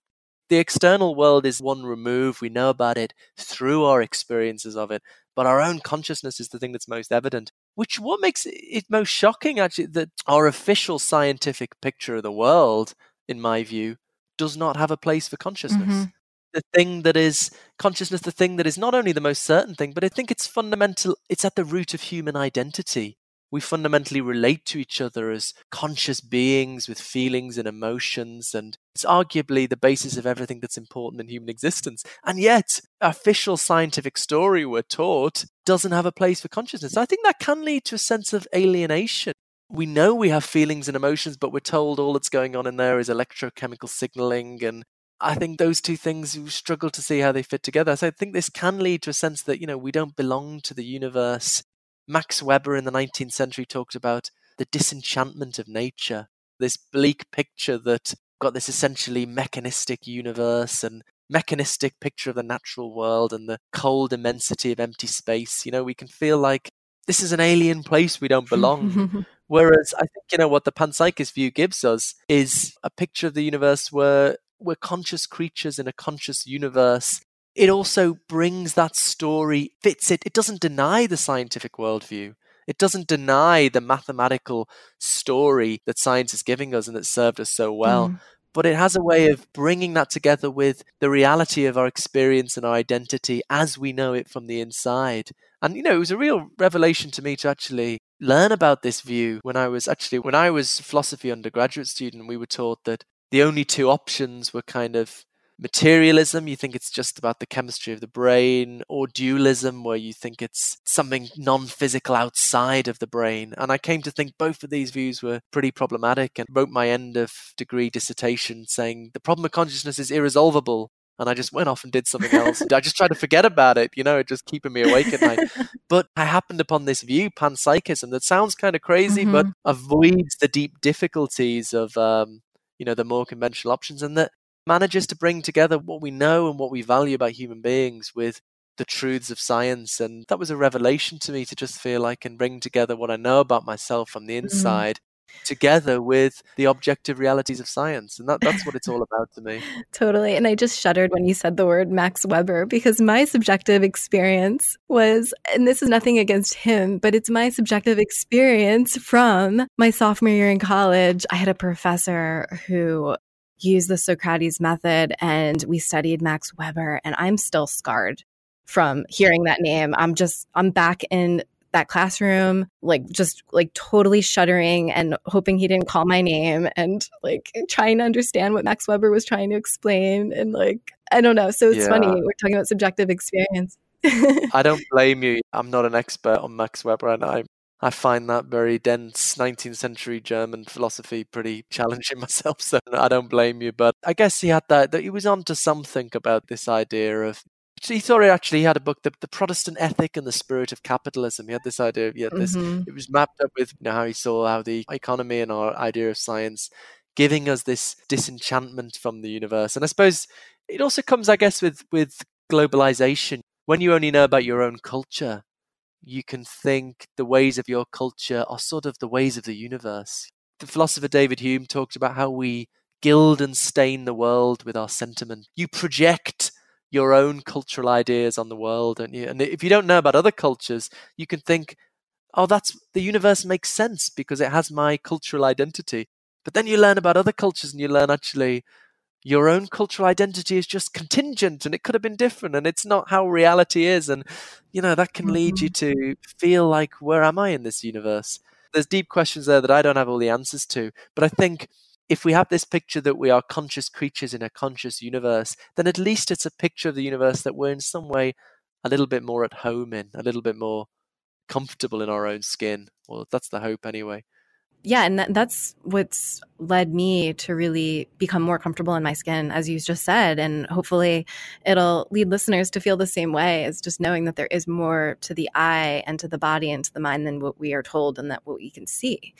The external world is one remove. We know about it through our experiences of it but our own consciousness is the thing that's most evident. Which what makes it most shocking, actually, that our official scientific picture of the world, in my view, does not have a place for consciousness. Mm-hmm. The thing that is consciousness, the thing that is not only the most certain thing, but I think it's fundamental, it's at the root of human identity. We fundamentally relate to each other as conscious beings with feelings and emotions. And it's arguably the basis of everything that's important in human existence. And yet, official scientific story we're taught doesn't have a place for consciousness. I think that can lead to a sense of alienation. We know we have feelings and emotions, but we're told all that's going on in there is electrochemical signaling and I think those two things we struggle to see how they fit together. So I think this can lead to a sense that, you know, we don't belong to the universe Max Weber in the 19th century talked about the disenchantment of nature, this bleak picture that got this essentially mechanistic universe and mechanistic picture of the natural world and the cold immensity of empty space. You know, we can feel like this is an alien place we don't belong. Whereas I think, you know, what the panpsychist view gives us is a picture of the universe where we're conscious creatures in a conscious universe it also brings that story, fits it. It doesn't deny the scientific worldview. It doesn't deny the mathematical story that science is giving us and that served us so well. Mm. But it has a way of bringing that together with the reality of our experience and our identity as we know it from the inside. And, you know, it was a real revelation to me to actually learn about this view when I was actually, when I was philosophy undergraduate student, we were taught that the only two options were kind of materialism, you think it's just about the chemistry of the brain, or dualism, where you think it's something non physical outside of the brain. And I came to think both of these views were pretty problematic and wrote my end of degree dissertation saying the problem of consciousness is irresolvable. And I just went off and did something else. I just tried to forget about it, you know, it just keeping me awake at night. But I happened upon this view, panpsychism, that sounds kind of crazy, mm-hmm. but avoids the deep difficulties of um, you know the more conventional options and that manages to bring together what we know and what we value about human beings with the truths of science. And that was a revelation to me to just feel I can bring together what I know about myself from the mm-hmm. inside. Mm. Together with the objective realities of science. And that, that's what it's all about to me. totally. And I just shuddered when you said the word Max Weber because my subjective experience was, and this is nothing against him, but it's my subjective experience from my sophomore year in college. I had a professor who used the Socrates method and we studied Max Weber and I'm still scarred from hearing that name. I'm just I'm back in that classroom like just like totally shuddering and hoping he didn't call my name and like trying to understand what Max Weber was trying to explain and like I don't know. So it's yeah. funny we're talking about subjective experience. I don't blame you. I'm not an expert on Max Weber and I'm I find that very dense 19th century German philosophy pretty challenging myself, so I don't blame you. But I guess he had that, that he was onto something about this idea of. He thought he actually had a book, the, the Protestant Ethic and the Spirit of Capitalism. He had this idea of, yeah, this, mm-hmm. it was mapped up with you know, how he saw how the economy and our idea of science giving us this disenchantment from the universe. And I suppose it also comes, I guess, with, with globalization. When you only know about your own culture, you can think the ways of your culture are sort of the ways of the universe. The philosopher David Hume talked about how we gild and stain the world with our sentiment. You project your own cultural ideas on the world, and, you, and if you don't know about other cultures, you can think, "Oh, that's the universe makes sense because it has my cultural identity." But then you learn about other cultures, and you learn actually your own cultural identity is just contingent and it could have been different and it's not how reality is. And you know that can lead you mm-hmm. to feel like where am i in this universe? There's deep questions there that i don't have all the answers to but i think if we have this picture that we are conscious creatures in a conscious universe then at least it's a picture of the universe that we're in some way a little bit more at home in a little bit more comfortable in our own skin. Well that's the hope anyway yeah, and that, that's what's led me to really become more comfortable in my skin, as you just said. And hopefully, it'll lead listeners to feel the same way as just knowing that there is more to the eye and to the body and to the mind than what we are told and that what we can see.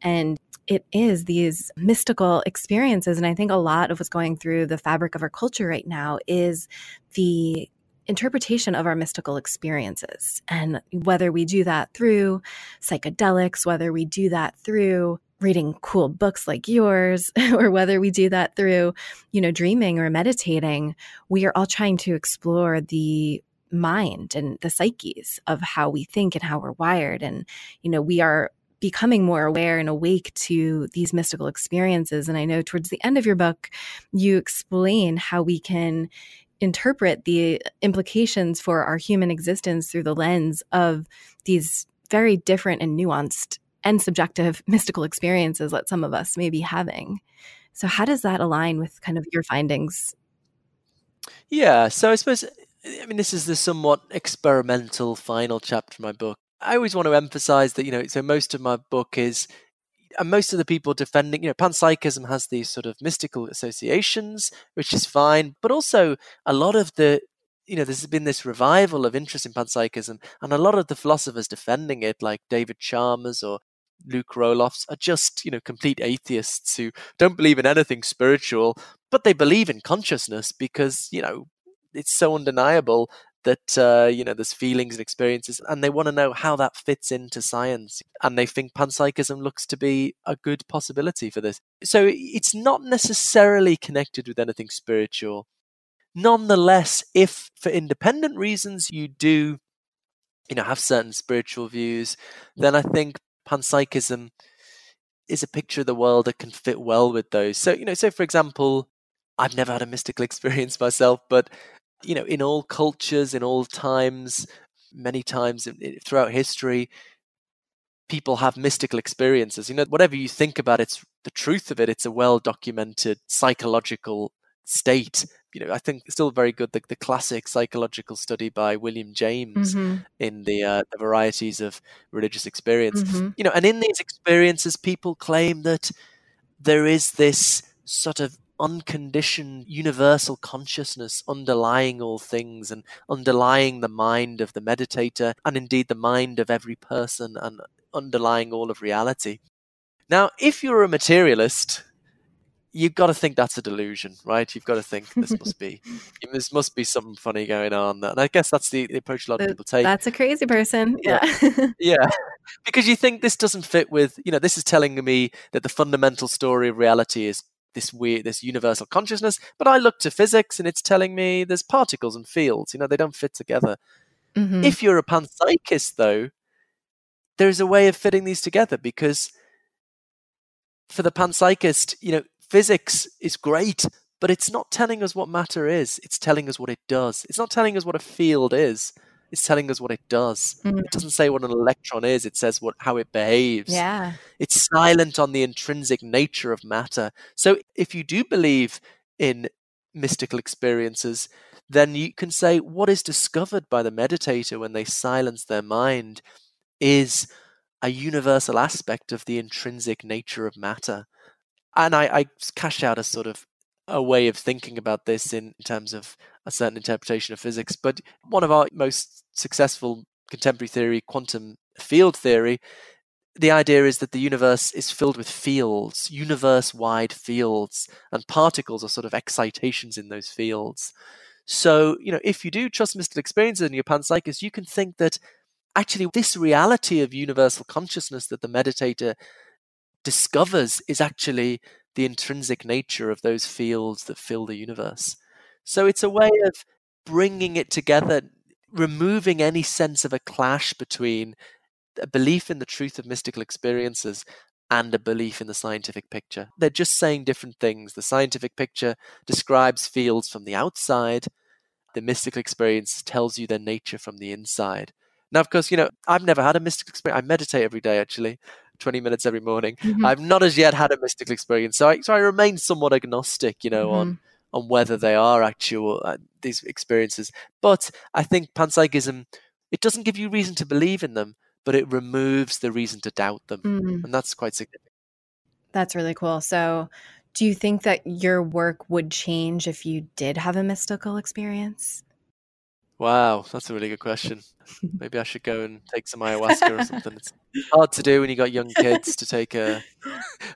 And it is these mystical experiences. And I think a lot of what's going through the fabric of our culture right now is the interpretation of our mystical experiences. And whether we do that through psychedelics, whether we do that through reading cool books like yours or whether we do that through you know dreaming or meditating we are all trying to explore the mind and the psyches of how we think and how we're wired and you know we are becoming more aware and awake to these mystical experiences and i know towards the end of your book you explain how we can interpret the implications for our human existence through the lens of these very different and nuanced and subjective mystical experiences that some of us may be having. So, how does that align with kind of your findings? Yeah, so I suppose, I mean, this is the somewhat experimental final chapter of my book. I always want to emphasize that, you know, so most of my book is and most of the people defending, you know, panpsychism has these sort of mystical associations, which is fine, but also a lot of the, you know, there's been this revival of interest in panpsychism, and a lot of the philosophers defending it, like David Chalmers or Luke Roelofs, are just, you know, complete atheists who don't believe in anything spiritual, but they believe in consciousness because, you know, it's so undeniable that uh, you know there's feelings and experiences and they want to know how that fits into science and they think panpsychism looks to be a good possibility for this. So it's not necessarily connected with anything spiritual. Nonetheless if for independent reasons you do you know have certain spiritual views then i think panpsychism is a picture of the world that can fit well with those. So you know so for example i've never had a mystical experience myself but you know, in all cultures, in all times, many times throughout history, people have mystical experiences. You know, whatever you think about it's the truth of it, it's a well documented psychological state. You know, I think still very good the, the classic psychological study by William James mm-hmm. in the, uh, the varieties of religious experience. Mm-hmm. You know, and in these experiences, people claim that there is this sort of unconditioned universal consciousness underlying all things and underlying the mind of the meditator and indeed the mind of every person and underlying all of reality. Now, if you're a materialist, you've got to think that's a delusion, right? You've got to think this must be this must be something funny going on. And I guess that's the, the approach a lot of people take. That's a crazy person. Yeah. yeah. Because you think this doesn't fit with, you know, this is telling me that the fundamental story of reality is this weird this universal consciousness but i look to physics and it's telling me there's particles and fields you know they don't fit together. Mm-hmm. if you're a panpsychist though there's a way of fitting these together because for the panpsychist you know physics is great but it's not telling us what matter is. It's telling us what it does. It's not telling us what a field is it's telling us what it does. Mm-hmm. It doesn't say what an electron is, it says what how it behaves. Yeah. It's silent on the intrinsic nature of matter. So if you do believe in mystical experiences, then you can say what is discovered by the meditator when they silence their mind is a universal aspect of the intrinsic nature of matter. And I, I cash out a sort of a way of thinking about this in terms of a certain interpretation of physics. But one of our most successful contemporary theory, quantum field theory, the idea is that the universe is filled with fields, universe wide fields, and particles are sort of excitations in those fields. So, you know, if you do trust mystical experiences and you're panpsychist, you can think that actually this reality of universal consciousness that the meditator discovers is actually the intrinsic nature of those fields that fill the universe. So it's a way of bringing it together, removing any sense of a clash between a belief in the truth of mystical experiences and a belief in the scientific picture. They're just saying different things. The scientific picture describes fields from the outside, the mystical experience tells you their nature from the inside. Now, of course, you know, I've never had a mystical experience. I meditate every day, actually. 20 minutes every morning. Mm-hmm. I've not as yet had a mystical experience. So I, so I remain somewhat agnostic, you know, mm-hmm. on on whether they are actual uh, these experiences. But I think panpsychism it doesn't give you reason to believe in them, but it removes the reason to doubt them, mm-hmm. and that's quite significant. That's really cool. So, do you think that your work would change if you did have a mystical experience? Wow, that's a really good question. Maybe I should go and take some ayahuasca or something. It's hard to do when you got young kids to take a,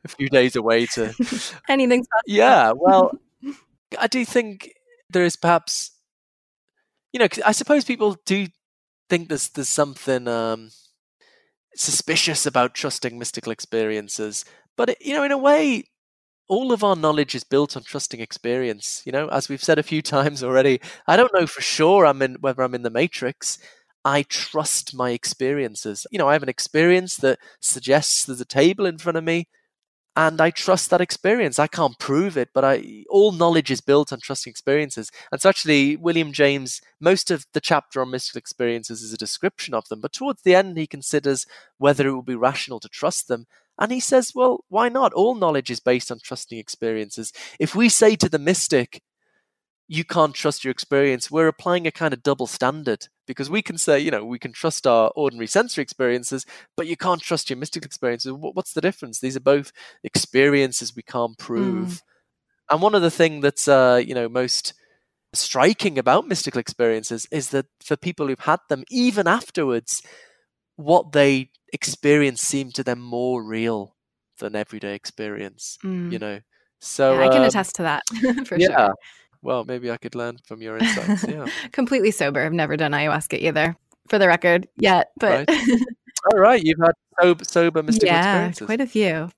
a few days away to anything. Yeah, well, I do think there is perhaps, you know, I suppose people do think there's there's something um, suspicious about trusting mystical experiences, but it, you know, in a way, all of our knowledge is built on trusting experience. You know, as we've said a few times already, I don't know for sure I'm in whether I'm in the matrix. I trust my experiences. You know, I have an experience that suggests there's a table in front of me, and I trust that experience. I can't prove it, but I all knowledge is built on trusting experiences. And so actually William James, most of the chapter on mystical experiences is a description of them, but towards the end he considers whether it would be rational to trust them. And he says, well, why not? All knowledge is based on trusting experiences. If we say to the mystic, you can't trust your experience, we're applying a kind of double standard because we can say, you know, we can trust our ordinary sensory experiences, but you can't trust your mystical experiences. What's the difference? These are both experiences we can't prove. Mm. And one of the things that's, uh, you know, most striking about mystical experiences is that for people who've had them, even afterwards, what they experience seemed to them more real than everyday experience. Mm. You know, so yeah, I can um, attest to that for yeah. sure well, maybe I could learn from your insights. Yeah. Completely sober. I've never done ayahuasca either, for the record, yet. But right. all right, you've had sober, sober mystical yeah, experiences. quite a few.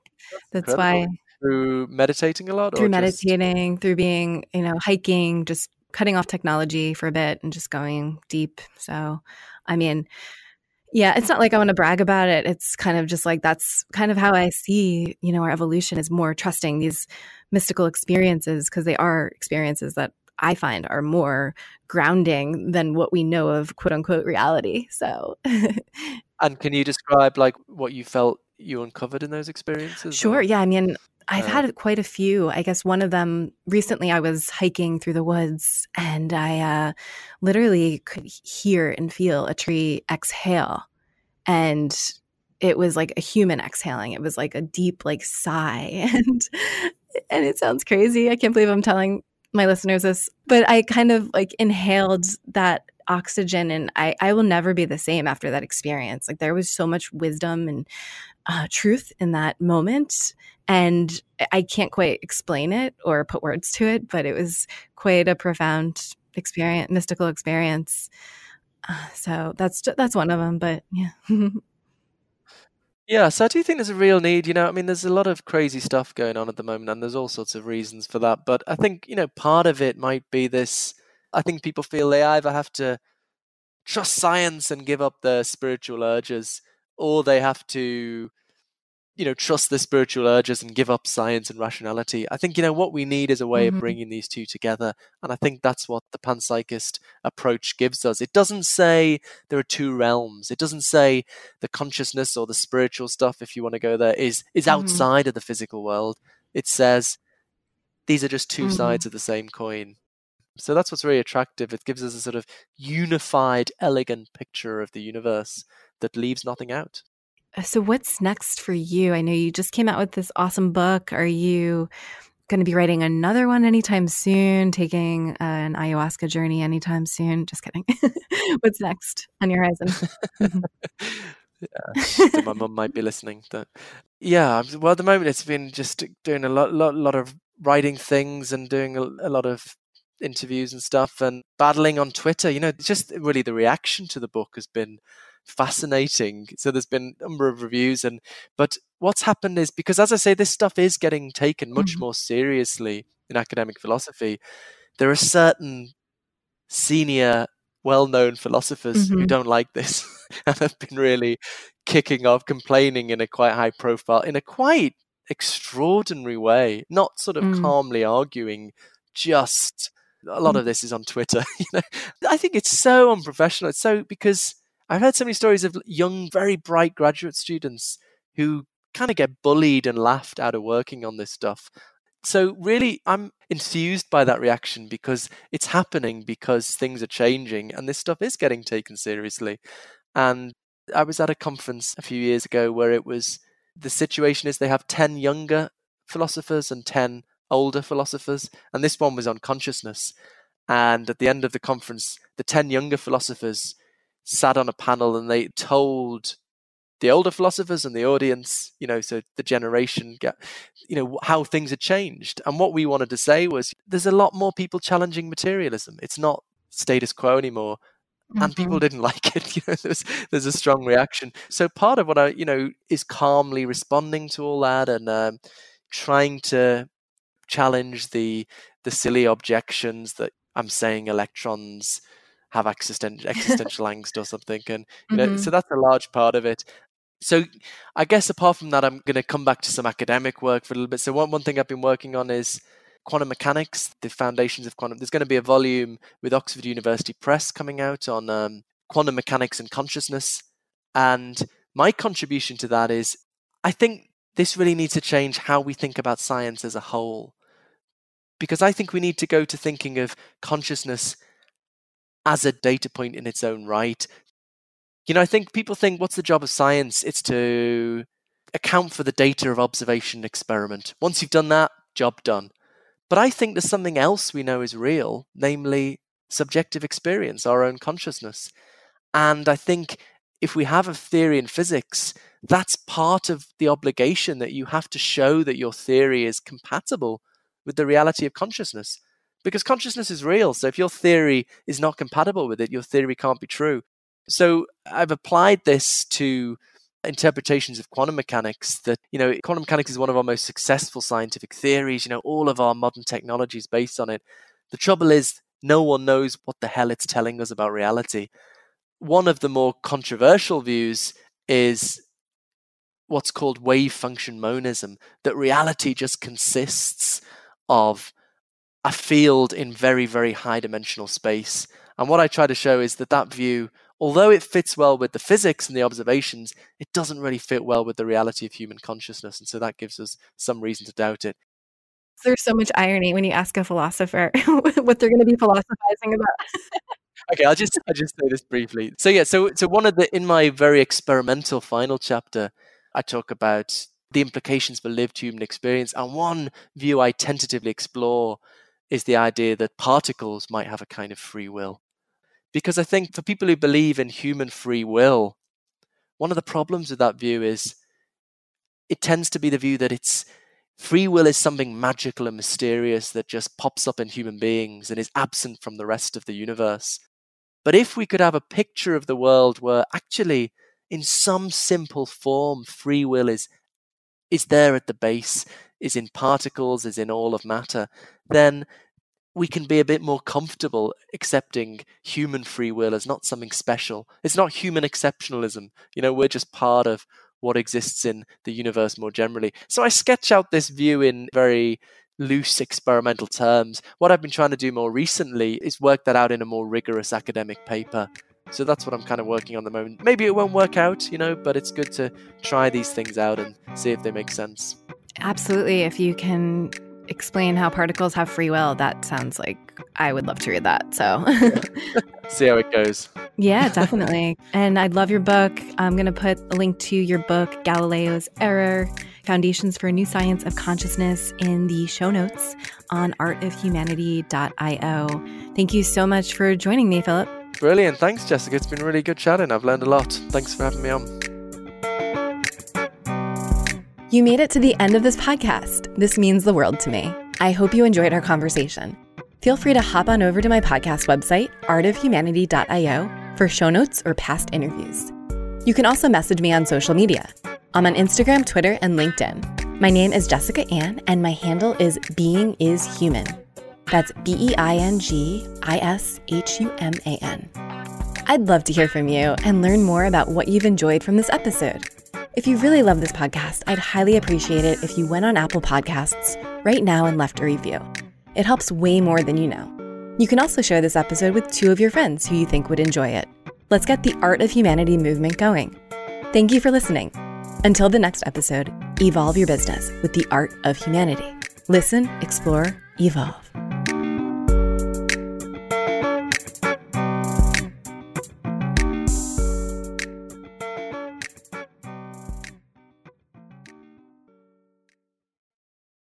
That's, That's why through meditating a lot, through meditating, just... through being, you know, hiking, just cutting off technology for a bit and just going deep. So, I mean, yeah, it's not like I want to brag about it. It's kind of just like that's kind of how I see, you know, our evolution is more trusting these mystical experiences because they are experiences that I find are more grounding than what we know of quote unquote reality. So, and can you describe like what you felt you uncovered in those experiences? Sure. Or? Yeah. I mean, I've uh, had quite a few. I guess one of them recently, I was hiking through the woods and I uh, literally could hear and feel a tree exhale. And it was like a human exhaling. It was like a deep, like sigh. And and it sounds crazy. I can't believe I'm telling my listeners this, but I kind of like inhaled that oxygen and I, I will never be the same after that experience. Like there was so much wisdom and uh, truth in that moment. And I can't quite explain it or put words to it, but it was quite a profound experience, mystical experience. Uh, so that's that's one of them. But yeah. Yeah, so I do think there's a real need. You know, I mean, there's a lot of crazy stuff going on at the moment, and there's all sorts of reasons for that. But I think, you know, part of it might be this I think people feel they either have to trust science and give up their spiritual urges, or they have to you know trust the spiritual urges and give up science and rationality. I think you know what we need is a way mm-hmm. of bringing these two together and i think that's what the panpsychist approach gives us. It doesn't say there are two realms. It doesn't say the consciousness or the spiritual stuff if you want to go there is is mm-hmm. outside of the physical world. It says these are just 2 mm-hmm. sides of the same coin. So that's what's really attractive. It gives us a sort of unified elegant picture of the universe that leaves nothing out uh, so, what's next for you? I know you just came out with this awesome book. Are you going to be writing another one anytime soon? Taking uh, an ayahuasca journey anytime soon? Just kidding. what's next on your horizon? yeah, so my mum might be listening. But yeah, well, at the moment it's been just doing a lot, lot, lot of writing things and doing a, a lot of interviews and stuff and battling on Twitter. You know, just really the reaction to the book has been fascinating. So there's been a number of reviews, and but what's happened is because, as I say, this stuff is getting taken much mm-hmm. more seriously in academic philosophy. There are certain senior, well-known philosophers mm-hmm. who don't like this and have been really kicking off, complaining in a quite high profile, in a quite extraordinary way, not sort of mm. calmly arguing, just a lot mm. of this is on Twitter. you know, I think it's so unprofessional. It's so because I've heard so many stories of young, very bright graduate students who kind of get bullied and laughed out of working on this stuff. So, really, I'm enthused by that reaction because it's happening because things are changing and this stuff is getting taken seriously. And I was at a conference a few years ago where it was the situation is they have 10 younger philosophers and 10 older philosophers. And this one was on consciousness. And at the end of the conference, the 10 younger philosophers sat on a panel and they told the older philosophers and the audience, you know, so the generation get, you know, how things had changed. And what we wanted to say was there's a lot more people challenging materialism. It's not status quo anymore. Mm-hmm. And people mm-hmm. didn't like it. You know, there's there's a strong reaction. So part of what I, you know, is calmly responding to all that and um, trying to challenge the the silly objections that I'm saying electrons have existential existential angst or something and you know mm-hmm. so that's a large part of it So I guess apart from that, I'm going to come back to some academic work for a little bit. So one, one thing I've been working on is quantum mechanics, the foundations of quantum. There's going to be a volume with Oxford University Press coming out on um, quantum mechanics and consciousness. And my contribution to that is I think this really needs to change how we think about science as a whole. Because I think we need to go to thinking of consciousness as a data point in its own right, you know, I think people think, what's the job of science? It's to account for the data of observation experiment. Once you've done that, job done. But I think there's something else we know is real, namely subjective experience, our own consciousness. And I think if we have a theory in physics, that's part of the obligation that you have to show that your theory is compatible with the reality of consciousness. Because consciousness is real. So if your theory is not compatible with it, your theory can't be true. So I've applied this to interpretations of quantum mechanics that you know quantum mechanics is one of our most successful scientific theories you know all of our modern technology is based on it the trouble is no one knows what the hell it's telling us about reality one of the more controversial views is what's called wave function monism that reality just consists of a field in very very high dimensional space and what i try to show is that that view although it fits well with the physics and the observations, it doesn't really fit well with the reality of human consciousness. And so that gives us some reason to doubt it. There's so much irony when you ask a philosopher what they're going to be philosophizing about. okay, I'll just I'll just say this briefly. So yeah, so so one of the in my very experimental final chapter, I talk about the implications for lived human experience, and one view I tentatively explore is the idea that particles might have a kind of free will. Because I think for people who believe in human free will, one of the problems with that view is it tends to be the view that it's free will is something magical and mysterious that just pops up in human beings and is absent from the rest of the universe. But if we could have a picture of the world where actually, in some simple form, free will is is there at the base, is in particles, is in all of matter, then we can be a bit more comfortable accepting human free will as not something special. It's not human exceptionalism. You know, we're just part of what exists in the universe more generally. So I sketch out this view in very loose experimental terms. What I've been trying to do more recently is work that out in a more rigorous academic paper. So that's what I'm kind of working on at the moment. Maybe it won't work out, you know, but it's good to try these things out and see if they make sense. Absolutely. If you can explain how particles have free will, that sounds like I would love to read that. So, see how it goes. Yeah, definitely. and I'd love your book. I'm going to put a link to your book, Galileo's Error Foundations for a New Science of Consciousness, in the show notes on artofhumanity.io. Thank you so much for joining me, Philip. Brilliant. Thanks, Jessica. It's been really good chatting. I've learned a lot. Thanks for having me on. You made it to the end of this podcast. This means the world to me. I hope you enjoyed our conversation. Feel free to hop on over to my podcast website, artofhumanity.io, for show notes or past interviews. You can also message me on social media. I'm on Instagram, Twitter, and LinkedIn. My name is Jessica Ann, and my handle is Being is Human. That's B E I N G I S H U M A N. I'd love to hear from you and learn more about what you've enjoyed from this episode. If you really love this podcast, I'd highly appreciate it if you went on Apple Podcasts right now and left a review. It helps way more than you know. You can also share this episode with two of your friends who you think would enjoy it. Let's get the Art of Humanity movement going. Thank you for listening. Until the next episode, evolve your business with the art of humanity. Listen, explore, evolve.